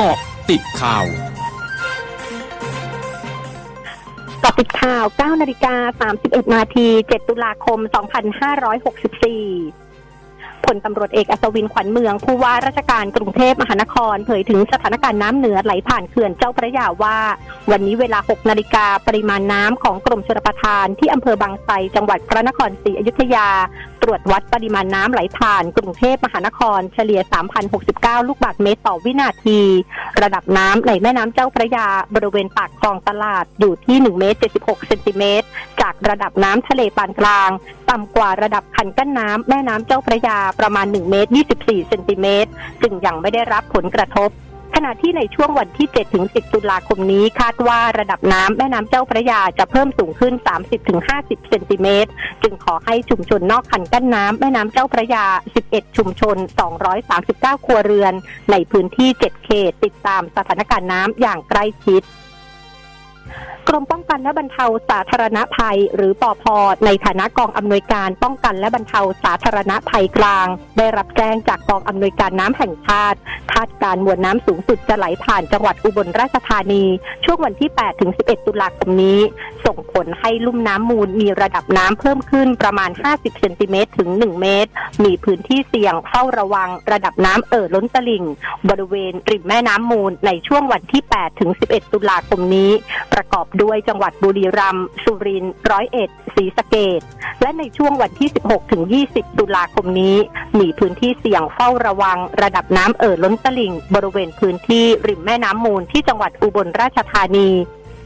เกาะติดข่าวกาะติดข่าว9นาฬิกา31นาที7ตุลาคม 2564 พลตำรวจเอกอัศวินขวัญเมือง ผู้ว่าราชการกรุงเทพมหานคร เผยถึงสถานการณ์น้ำเหนือไหลผ่านเขื่อนเจ้าพระยาว่า วันนี้เวลา 6 นาฬิกาปริมาณน้ำของกรมชลประทานที่อำเภอบางไทรจังหวัดพระนครศรีอยุธยา ตรวจวัดปริมาณน้ำไหลผ่านกรุงเทพมหานคร เฉลี่ย 3,069 ลูกบาศก์เมตรต่อวินาที ระดับน้ำในแม่น้ำเจ้าพระยา บริเวณปากคลองตลาดอยู่ที่1เมตร76เซนติเมตร จากระดับน้ำทะเลปานกลาง ต่ำกว่าระดับคันกั้นน้ำแม่น้ำเจ้าพระยาประมาณ 1 เมตร 24 เซนติเมตรจึงยังไม่ได้รับผลกระทบขณะที่ในช่วงวันที่7ถึง10 ตุลาคมนี้คาดว่าระดับน้ำแม่น้ำเจ้าพระยาจะเพิ่มสูงขึ้น 30ถึง50 เซนติเมตร จึงขอให้ชุมชนนอกคันกั้นน้ำแม่น้ำเจ้าพระยา 11 ชุมชน 239 ครัวเรือน ในพื้นที่ 7 เขต ติดตามสถานการณ์น้ำอย่างใกล้ชิด กรมป้องกันและบรรเทาสาธารณภัย หรือปอพในฐานะกองอำนวยการป้องกันและบรรเทาสาธารณภัยกลาง ได้รับแจ้งจากกองอำนวยการน้ำแห่งชาติคาดการมวลน้ำสูงสุดจะไหลผ่านจังหวัดอุบลราชธานี ช่วงวันที่ 8 ถึง 11 ตุลาคมนี้ ส่งผลให้ลุ่มน้ำมูลมีระดับน้ำเพิ่มขึ้นประมาณ 50 เซนติเมตรถึง 1 เมตร มีพื้นที่เสี่ยงเฝ้าระวังระดับน้ำเอ่อล้นตลิ่ง บริเวณริมแม่น้ำมูลในช่วงวันที่ 8 ถึง 11 ตุลาคมนี้ ประกอบด้วยจังหวัดบุรีรัมย์สุรินทร์ร้อยเอ็ดศรีสะเกดและในช่วงวันที่ 16 ถึง 20 ตุลาคมนี้ มีพื้นที่เสี่ยงเฝ้าระวัง ระดับน้ำเอ่อล้นตลิ่ง บริเวณพื้นที่ริมแม่น้ำมูลที่จังหวัดอุบลราชธานี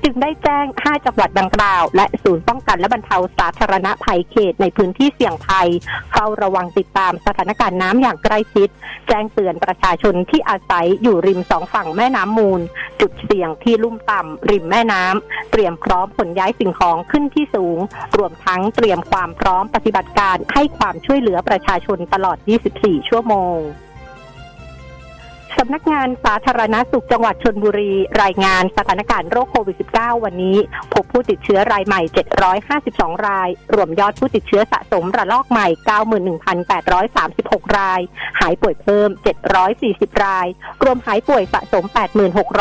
จึงได้แจ้ง 5 จังหวัดดังกล่าว และศูนย์ป้องกันและบรรเทาสาธารณภัยเขตในพื้นที่เสี่ยงภัยเฝ้าระวังติดตามสถานการณ์น้ำอย่างใกล้ชิด แจ้งเตือนประชาชนที่อาศัยอยู่ริมสองฝั่งแม่น้ำมูล จุดเสี่ยงที่ลุ่มต่ำริมแม่น้ำเตรียมพร้อมขนย้ายสิ่งของขึ้นที่สูง รวมทั้งเตรียมความพร้อมปฏิบัติการให้ความช่วยเหลือประชาชนตลอด 24 ชั่วโมง สำนักงานสาธารณาสุขจังหวัดชนบุรีรายงานสถานการณ์โรคโควิด -19 วันนี้ พบผู้ติดเชื้อรายใหม่ 752 ราย รวมยอดผู้ติดเชื้อสะสมระลอกใหม่ 91,836 ราย หายป่วยเพิ่ม 740 ราย รวมหายป่วยสะสม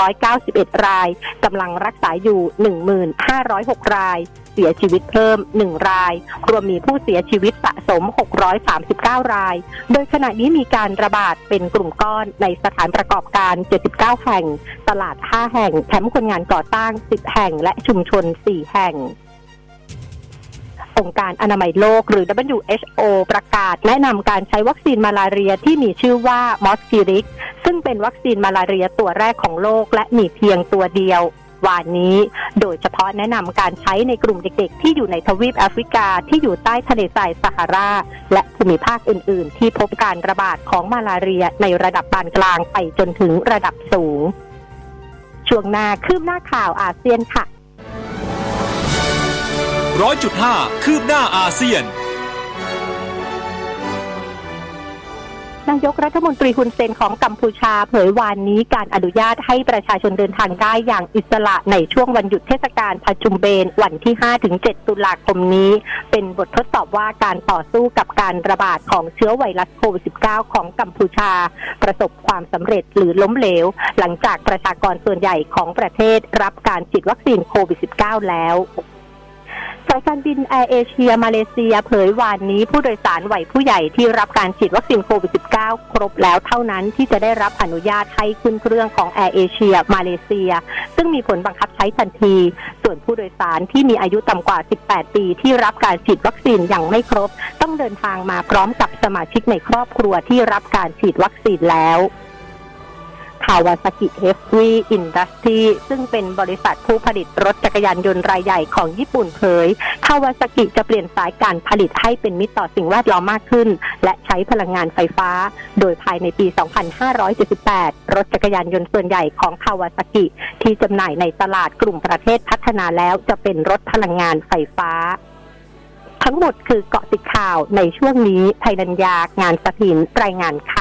8691 ราย กำลังรักษาอยู่ 1506 ราย เสียชีวิตเพิ่ม 1 ราย รวมมีผู้เสียชีวิตสะสม 639 ราย โดยขณะนี้มีการระบาดเป็นกลุ่มก้อนในสถานประกอบการ 79 แห่ง ตลาด 5 แห่ง แคมป์คนงานก่อสร้าง 10 แห่ง และชุมชน 4 แห่งองค์การอนามัยโลกหรือ WHO ประกาศแนะนำการใช้วัคซีนมาลาเรียที่มีชื่อว่า Mosquirix ซึ่งเป็นวัคซีนมาลาเรียตัวแรกของโลกและมีเพียงตัวเดียว วานนี้ โดยเฉพาะแนะนำการใช้ในกลุ่มเด็กๆ ที่อยู่ในทวีปแอฟริกาที่อยู่ใต้ทะเลทรายซาฮารา และภูมิภาคอื่นๆ ที่พบการระบาดของมาลาเรียในระดับปานกลางไปจนถึงระดับสูง ช่วงหน้าคืบหน้าข่าวอาเซียนค่ะร้อยจุดห้าคืบหน้าอาเซียน นายกรัฐมนตรีฮุนเซนของกัมพูชาเผยวานนี้การอนุญาตให้ประชาชนเดินทางได้อย่างอิสระในช่วงวันหยุดเทศกาลพาจุมเบนวันที่ 5-7 ตุลาคมนี้ เป็นบททดสอบว่าการต่อสู้กับการระบาดของเชื้อไวรัสโควิด -19 ของกัมพูชา ประสบความสำเร็จหรือล้มเหลว หลังจากประชากรส่วนใหญ่ของประเทศรับการฉีดวัคซีนโควิด -19 แล้ว สายการบินแอร์เอเชียมาเลเซียเผยวานนี้ผู้โดยสารวัยผู้ใหญ่ที่รับการฉีดวัคซีนโควิด -19 ครบแล้วเท่านั้นที่จะได้รับอนุญาตให้ขึ้นเครื่องของแอร์เอเชียมาเลเซีย ซึ่งมีผลบังคับใช้ทันที ส่วนผู้โดยสารที่มีอายุต่ำกว่า 18 ปีที่รับการฉีดวัคซีนอย่างไม่ครบ ต้องเดินทางมาพร้อมกับสมาชิกในครอบครัวที่รับการฉีดวัคซีนแล้ว คาวาซากิเฮฟวีอินดัสทรีซึ่งเป็นบริษัทผู้ผลิตรถจักรยานยนต์รายใหญ่ของญี่ปุ่นเผยคาวาซากิจะเปลี่ยนสายการผลิตให้เป็นมิตรต่อสิ่งแวดล้อมมากขึ้น และใช้พลังงานไฟฟ้า โดยภายในปี 2578 รถจักรยานยนต์ส่วนใหญ่ของคาวาซากิที่จำหน่ายในตลาดกลุ่มประเทศพัฒนาแล้วจะเป็นรถพลังงานไฟฟ้าทั้งหมดคือเกาะติดข่าวในช่วงนี้ไทยดัญญางานสถินรายงานค่ะ